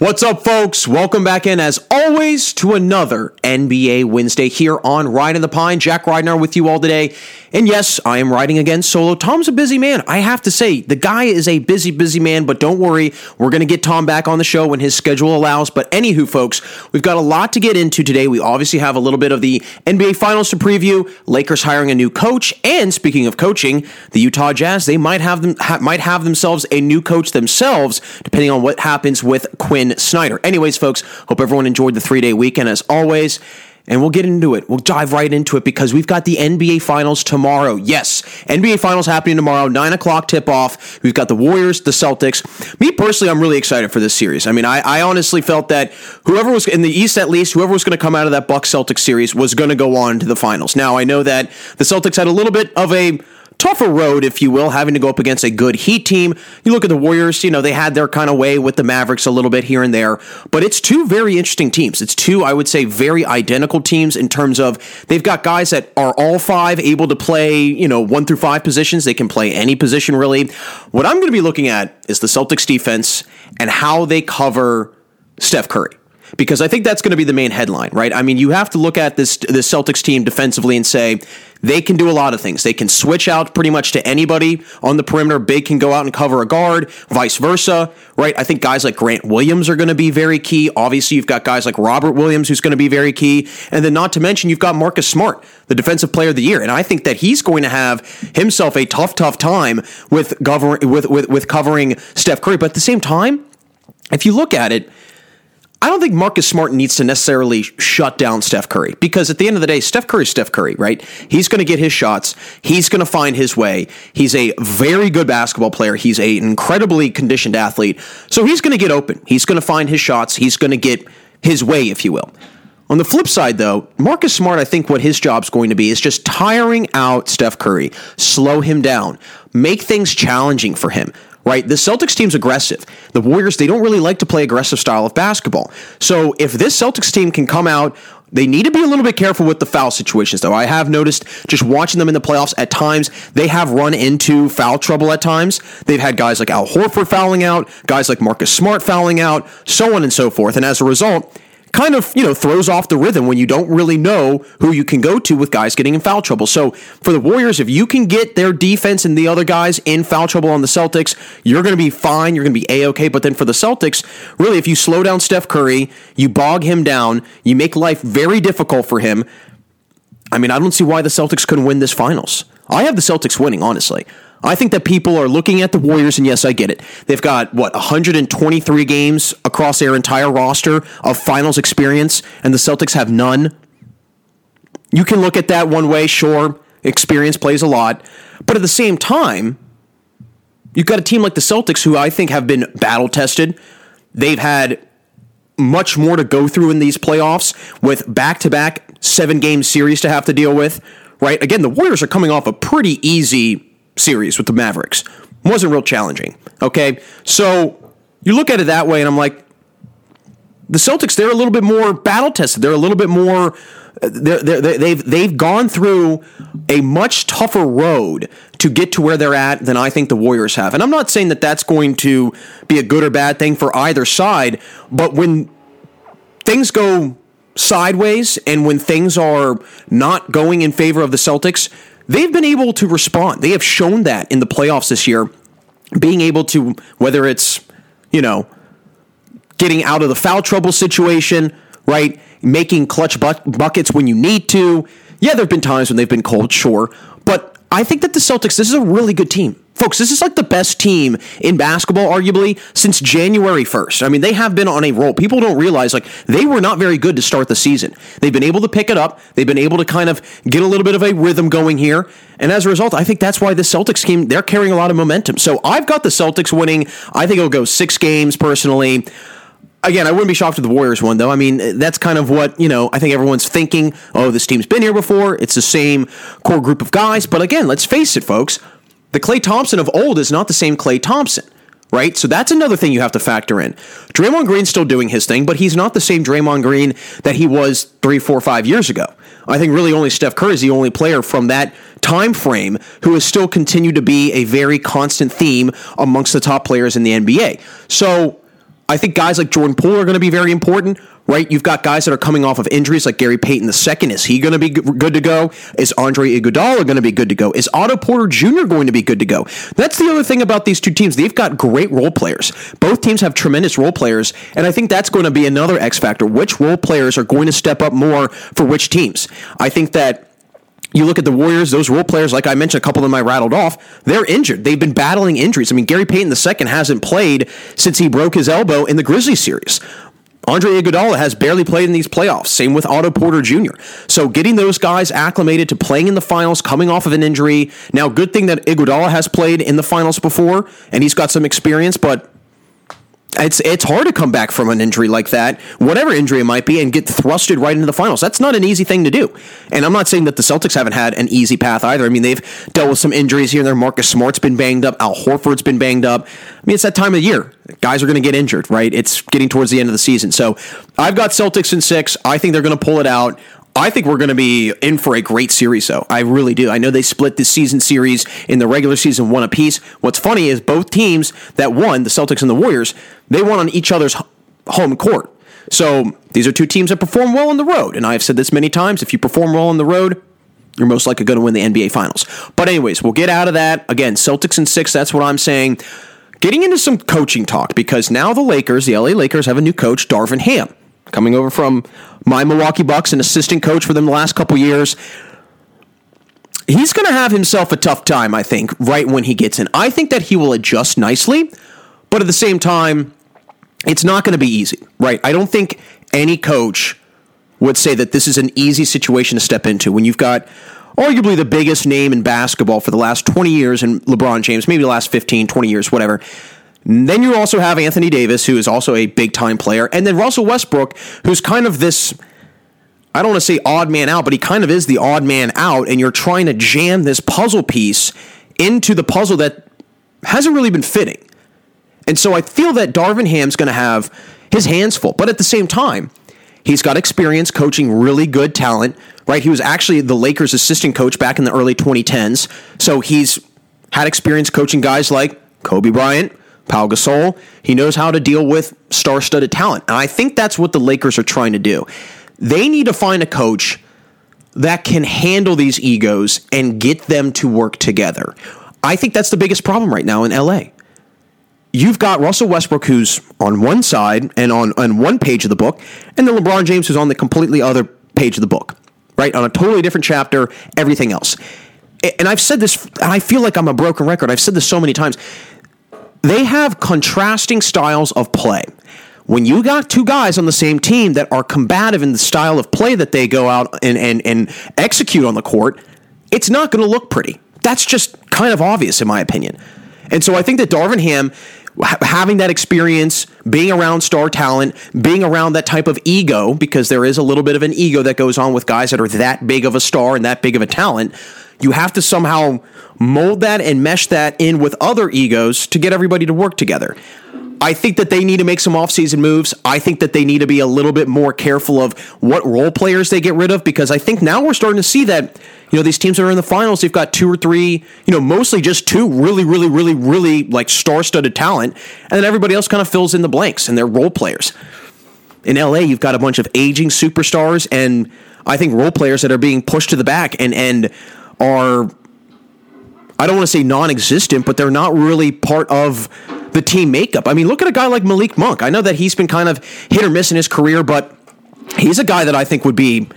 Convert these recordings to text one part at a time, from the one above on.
What's up, folks? Welcome back in, as always, to another NBA Wednesday here on Riding the Pine. Jack Ridner with you all today. And yes, I am riding again solo. Tom's a busy man. I have to say, the guy is a busy, busy man, but don't worry. We're going to get Tom back on the show when his schedule allows. But anywho, folks, we've got a lot to get into today. We obviously have a little bit of the NBA Finals to preview, Lakers hiring a new coach, and speaking of coaching, the Utah Jazz, they might have them ha- might have themselves a new coach themselves, depending on what happens with Quinn Snyder. Anyways, folks, hope everyone enjoyed the three day weekend as always and we'll get into it. We'll dive right into it because we've got the NBA Finals tomorrow. Yes, NBA Finals happening tomorrow, 9 o'clock tip off. We've got the Warriors, the Celtics. Me personally, I'm really excited for this series. I mean, I, I honestly felt that whoever was in the East, at least, whoever was going to come out of that Bucks Celtics series was going to go on to the finals. Now, I know that the Celtics had a little bit of a tougher road, if you will, having to go up against a good Heat team. You look at the Warriors, you know, they had their kind of way with the Mavericks a little bit here and there, but it's two very interesting teams. It's two, I would say, very identical teams in terms of they've got guys that are all five able to play, you know, one through five positions. They can play any position, really. What I'm going to be looking at is the Celtics defense and how they cover Steph Curry because I think that's going to be the main headline, right? I mean, you have to look at this the Celtics team defensively and say they can do a lot of things. They can switch out pretty much to anybody on the perimeter. Big can go out and cover a guard, vice versa, right? I think guys like Grant Williams are going to be very key. Obviously, you've got guys like Robert Williams who's going to be very key, and then not to mention you've got Marcus Smart, the defensive player of the year, and I think that he's going to have himself a tough, tough time with govern with with with covering Steph Curry. But at the same time, if you look at it I don't think Marcus Smart needs to necessarily shut down Steph Curry because at the end of the day, Steph Curry is Steph Curry, right? He's going to get his shots. He's going to find his way. He's a very good basketball player. He's an incredibly conditioned athlete. So he's going to get open. He's going to find his shots. He's going to get his way, if you will. On the flip side, though, Marcus Smart, I think what his job's going to be is just tiring out Steph Curry, slow him down, make things challenging for him right? The Celtics team's aggressive. The Warriors, they don't really like to play aggressive style of basketball. So if this Celtics team can come out they need to be a little bit careful with the foul situations, though. I have noticed just watching them in the playoffs at times, they have run into foul trouble at times. They've had guys like Al Horford fouling out, guys like Marcus Smart fouling out, so on and so forth. And as a result, kind of, you know, throws off the rhythm when you don't really know who you can go to with guys getting in foul trouble. So for the Warriors, if you can get their defense and the other guys in foul trouble on the Celtics, you're going to be fine. You're going to be A-OK. But then for the Celtics, really, if you slow down Steph Curry, you bog him down, you make life very difficult for him. I mean, I don't see why the Celtics couldn't win this finals. I have the Celtics winning, honestly. I think that people are looking at the Warriors, and yes, I get it. They've got, what, 123 games across their entire roster of finals experience, and the Celtics have none. You can look at that one way, sure, experience plays a lot. But at the same time, you've got a team like the Celtics who I think have been battle tested. They've had much more to go through in these playoffs with back to back seven game series to have to deal with, right? Again, the Warriors are coming off a pretty easy series with the Mavericks. Wasn't real challenging. Okay. So you look at it that way, and I'm like, the Celtics, they're a little bit more battle tested. They're a little bit more. They're, they're, they've they've gone through a much tougher road to get to where they're at than I think the Warriors have. And I'm not saying that that's going to be a good or bad thing for either side, but when things go sideways and when things are not going in favor of the Celtics, they've been able to respond. They have shown that in the playoffs this year, being able to, whether it's, you know, getting out of the foul trouble situation, right? Making clutch buckets when you need to. Yeah, there have been times when they've been cold, sure. But I think that the Celtics, this is a really good team. Folks, this is like the best team in basketball, arguably, since January 1st. I mean, they have been on a roll. People don't realize, like, they were not very good to start the season. They've been able to pick it up. They've been able to kind of get a little bit of a rhythm going here. And as a result, I think that's why the Celtics team, they're carrying a lot of momentum. So I've got the Celtics winning. I think it'll go six games personally again, I wouldn't be shocked if the Warriors won, though. I mean, that's kind of what, you know, I think everyone's thinking. Oh, this team's been here before. It's the same core group of guys. But again, let's face it, folks. The Klay Thompson of old is not the same Klay Thompson, right? So that's another thing you have to factor in. Draymond Green's still doing his thing, but he's not the same Draymond Green that he was three, four, five years ago. I think really only Steph Curry is the only player from that time frame who has still continued to be a very constant theme amongst the top players in the NBA. So I think guys like Jordan Poole are going to be very important, right? You've got guys that are coming off of injuries like Gary Payton II. Is he going to be good to go? Is Andre Iguodala going to be good to go? Is Otto Porter Jr. going to be good to go? That's the other thing about these two teams. They've got great role players. Both teams have tremendous role players, and I think that's going to be another X factor. Which role players are going to step up more for which teams? I think that you look at the Warriors, those role players, like I mentioned, a couple of them I rattled off, they're injured. They've been battling injuries. I mean, Gary Payton II hasn't played since he broke his elbow in the Grizzlies series. Andre Iguodala has barely played in these playoffs. Same with Otto Porter Jr. So getting those guys acclimated to playing in the finals, coming off of an injury. Now, good thing that Iguodala has played in the finals before, and he's got some experience, but it's it's hard to come back from an injury like that, whatever injury it might be, and get thrusted right into the finals. That's not an easy thing to do. And I'm not saying that the Celtics haven't had an easy path either. I mean, they've dealt with some injuries here and there. Marcus Smart's been banged up. Al Horford's been banged up. I mean, it's that time of year. Guys are going to get injured, right? It's getting towards the end of the season. So I've got Celtics in six. I think they're going to pull it out. I think we're going to be in for a great series, though. I really do. I know they split this season series in the regular season one apiece. What's funny is both teams that won, the Celtics and the Warriors, they won on each other's home court. So these are two teams that perform well on the road. And I've said this many times if you perform well on the road, you're most likely going to win the NBA Finals. But, anyways, we'll get out of that. Again, Celtics and six, that's what I'm saying. Getting into some coaching talk because now the Lakers, the LA Lakers, have a new coach, Darvin Ham coming over from my Milwaukee Bucks, an assistant coach for them the last couple years. He's going to have himself a tough time, I think, right when he gets in. I think that he will adjust nicely, but at the same time, it's not going to be easy, right? I don't think any coach would say that this is an easy situation to step into when you've got arguably the biggest name in basketball for the last 20 years and LeBron James, maybe the last 15, 20 years, whatever. Then you also have Anthony Davis, who is also a big time player, and then Russell Westbrook, who's kind of this. I don't want to say odd man out, but he kind of is the odd man out, and you're trying to jam this puzzle piece into the puzzle that hasn't really been fitting. And so I feel that Darvin Ham's going to have his hands full, but at the same time, he's got experience coaching really good talent, right? He was actually the Lakers' assistant coach back in the early 2010s, so he's had experience coaching guys like Kobe Bryant, Pau Gasol. He knows how to deal with star studded talent. And I think that's what the Lakers are trying to do. They need to find a coach that can handle these egos and get them to work together. I think that's the biggest problem right now in LA. You've got Russell Westbrook, who's on one side and on, on one page of the book, and then LeBron James, who's on the completely other page of the book, right? On a totally different chapter, everything else. And I've said this, and I feel like I'm a broken record. I've said this so many times they have contrasting styles of play. When you got two guys on the same team that are combative in the style of play that they go out and, and, and execute on the court, it's not going to look pretty. That's just kind of obvious, in my opinion. And so I think that Darvin Ham, having that experience, being around star talent, being around that type of ego, because there is a little bit of an ego that goes on with guys that are that big of a star and that big of a talent, you have to somehow mold that and mesh that in with other egos to get everybody to work together. I think that they need to make some offseason moves. I think that they need to be a little bit more careful of what role players they get rid of because I think now we're starting to see that, you know, these teams that are in the finals, they've got two or three, you know, mostly just two really, really, really, really like star studded talent. And then everybody else kind of fills in the blanks and they're role players. In LA, you've got a bunch of aging superstars and I think role players that are being pushed to the back and, and are I don't want to say non-existent, but they're not really part of the team makeup. I mean, look at a guy like Malik Monk. I know that he's been kind of hit or miss in his career, but he's a guy that I think would be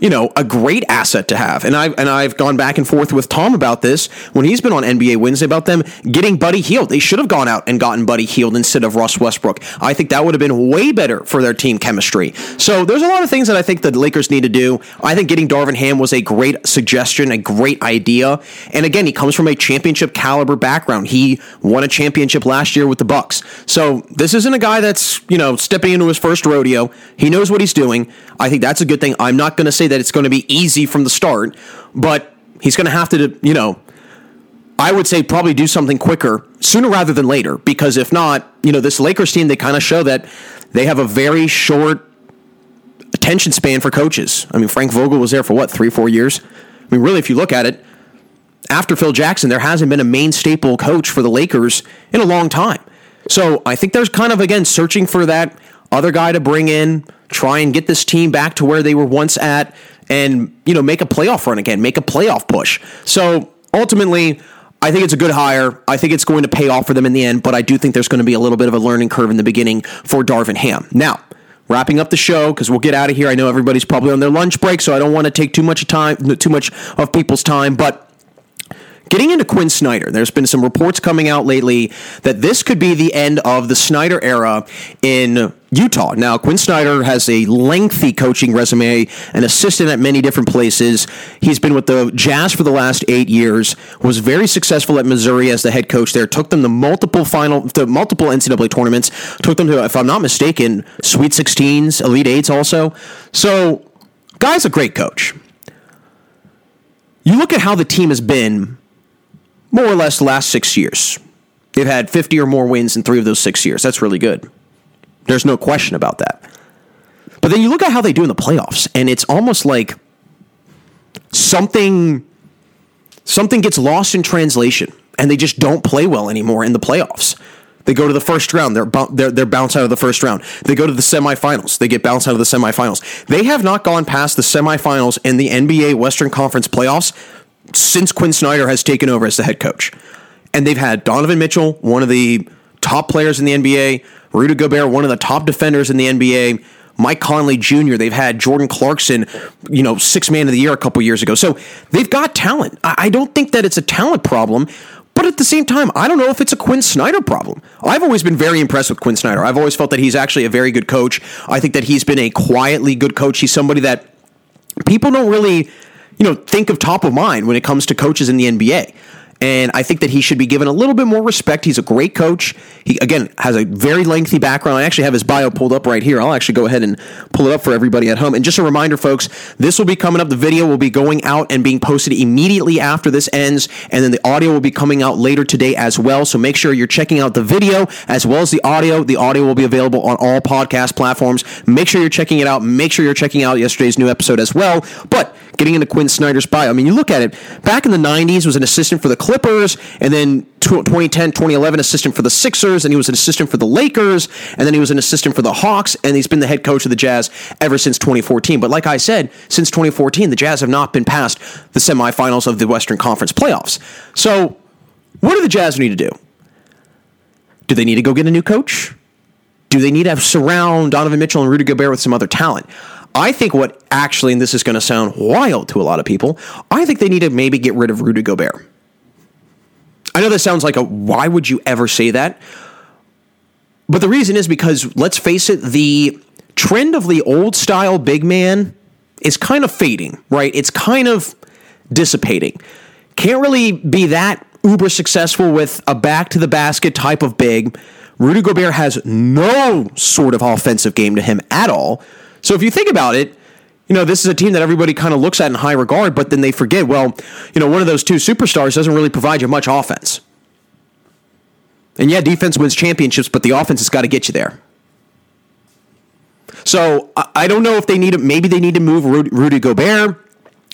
you know, a great asset to have. And I've and I've gone back and forth with Tom about this when he's been on NBA Wednesday about them getting Buddy Hield. They should have gone out and gotten Buddy Hield instead of Russ Westbrook. I think that would have been way better for their team chemistry. So there's a lot of things that I think the Lakers need to do. I think getting Darvin Ham was a great suggestion, a great idea. And again, he comes from a championship caliber background. He won a championship last year with the Bucks. So this isn't a guy that's, you know, stepping into his first rodeo. He knows what he's doing. I think that's a good thing. I'm not going to say that it's going to be easy from the start, but he's going to have to, you know, I would say probably do something quicker sooner rather than later because if not, you know, this Lakers team, they kind of show that they have a very short attention span for coaches. I mean, Frank Vogel was there for what, three, four years? I mean, really, if you look at it, after Phil Jackson, there hasn't been a main staple coach for the Lakers in a long time. So I think there's kind of, again, searching for that other guy to bring in, try and get this team back to where they were once at, and, you know, make a playoff run again, make a playoff push. So ultimately, I think it's a good hire. I think it's going to pay off for them in the end, but I do think there's going to be a little bit of a learning curve in the beginning for Darvin Ham. Now, wrapping up the show because we'll get out of here. I know everybody's probably on their lunch break, so I don't want to take too much time, too much of people's time, but Getting into Quinn Snyder, there's been some reports coming out lately that this could be the end of the Snyder era in Utah. Now, Quinn Snyder has a lengthy coaching resume, an assistant at many different places. He's been with the Jazz for the last eight years. Was very successful at Missouri as the head coach there. Took them to multiple final, to multiple NCAA tournaments. Took them to, if I'm not mistaken, Sweet 16s, Elite Eights also. So, guy's a great coach. You look at how the team has been more or less the last six years. They've had 50 or more wins in three of those six years. That's really good. There's no question about that. But then you look at how they do in the playoffs, and it's almost like something something gets lost in translation, and they just don't play well anymore in the playoffs. They go to the first round, they're, they're, they're bounced out of the first round. They go to the semifinals, they get bounced out of the semifinals. They have not gone past the semifinals in the NBA Western Conference playoffs since Quinn Snyder has taken over as the head coach. And they've had Donovan Mitchell, one of the top players in the NBA, Rudy Gobert, one of the top defenders in the NBA, Mike Conley Jr. They've had Jordan Clarkson, you know, six man of the year a couple years ago. So they've got talent. I don't think that it's a talent problem. But at the same time, I don't know if it's a Quinn Snyder problem. I've always been very impressed with Quinn Snyder. I've always felt that he's actually a very good coach. I think that he's been a quietly good coach. He's somebody that people don't really you know, think of top of mind when it comes to coaches in the NBA. And I think that he should be given a little bit more respect. He's a great coach. He, again, has a very lengthy background. I actually have his bio pulled up right here. I'll actually go ahead and pull it up for everybody at home. And just a reminder, folks, this will be coming up. The video will be going out and being posted immediately after this ends. And then the audio will be coming out later today as well. So make sure you're checking out the video as well as the audio. The audio will be available on all podcast platforms. Make sure you're checking it out. Make sure you're checking out yesterday's new episode as well. But getting into Quinn Snyder's bio, I mean, you look at it, back in the 90s, was an assistant for the Clippers, and then 2010, 2011, assistant for the Sixers, and he was an assistant for the Lakers, and then he was an assistant for the Hawks, and he's been the head coach of the Jazz ever since 2014. But like I said, since 2014, the Jazz have not been past the semifinals of the Western Conference playoffs. So, what do the Jazz need to do? Do they need to go get a new coach? Do they need to surround Donovan Mitchell and Rudy Gobert with some other talent? I think what actually, and this is going to sound wild to a lot of people, I think they need to maybe get rid of Rudy Gobert. I know that sounds like a why would you ever say that? But the reason is because let's face it, the trend of the old style big man is kind of fading, right? It's kind of dissipating. Can't really be that uber successful with a back to the basket type of big. Rudy Gobert has no sort of offensive game to him at all. So if you think about it, you know, this is a team that everybody kind of looks at in high regard, but then they forget, well, you know, one of those two superstars doesn't really provide you much offense. And yeah, defense wins championships, but the offense has got to get you there. So I don't know if they need to, maybe they need to move Rudy Gobert.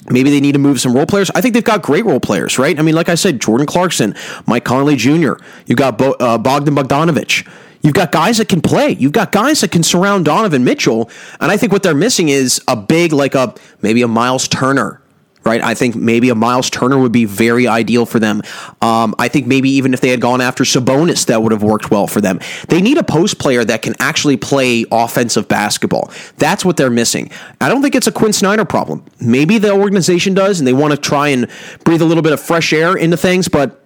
Maybe they need to move some role players. I think they've got great role players, right? I mean, like I said, Jordan Clarkson, Mike Conley Jr., you've got Bo, uh, Bogdan Bogdanovic. You've got guys that can play. You've got guys that can surround Donovan Mitchell. And I think what they're missing is a big, like a maybe a Miles Turner. Right, I think maybe a Miles Turner would be very ideal for them. Um, I think maybe even if they had gone after Sabonis, that would have worked well for them. They need a post player that can actually play offensive basketball. That's what they're missing. I don't think it's a Quinn Snyder problem. Maybe the organization does, and they want to try and breathe a little bit of fresh air into things, but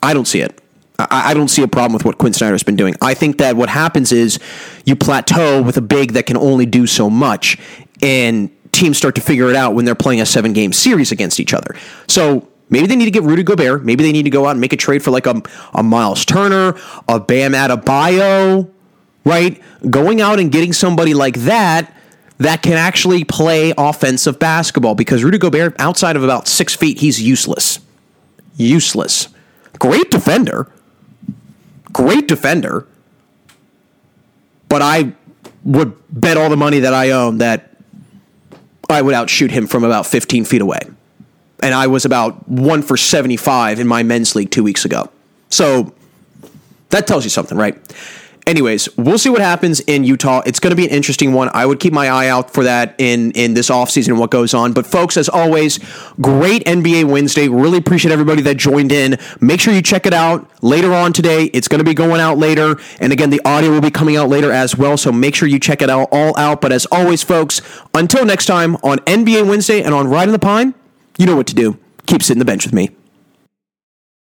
I don't see it. I, don't see a problem with what Quinn Snyder's been doing. I think that what happens is you plateau with a big that can only do so much, and teams start to figure it out when they're playing a seven game series against each other. So Maybe they need to get Rudy Gobert. Maybe they need to go out and make a trade for like a, a Miles Turner, a Bam Adebayo, right? Going out and getting somebody like that that can actually play offensive basketball because Rudy Gobert, outside of about six feet, he's useless. Useless. Great defender great defender, but I would bet all the money that I own that I would outshoot him from about 15 feet away. And I was about one for 75 in my men's league two weeks ago. So That tells you something, right? Anyways, we'll see what happens in Utah. It's going to be an interesting one. I would keep my eye out for that in in this offseason and what goes on. But folks, as always, great NBA Wednesday. Really appreciate everybody that joined in. Make sure you check it out later on today. It's going to be going out later. And again, the audio will be coming out later as well. So make sure you check it out all out. But as always, folks, until next time on NBA Wednesday and on Riding the Pine, you know what to do. Keep sitting the bench with me.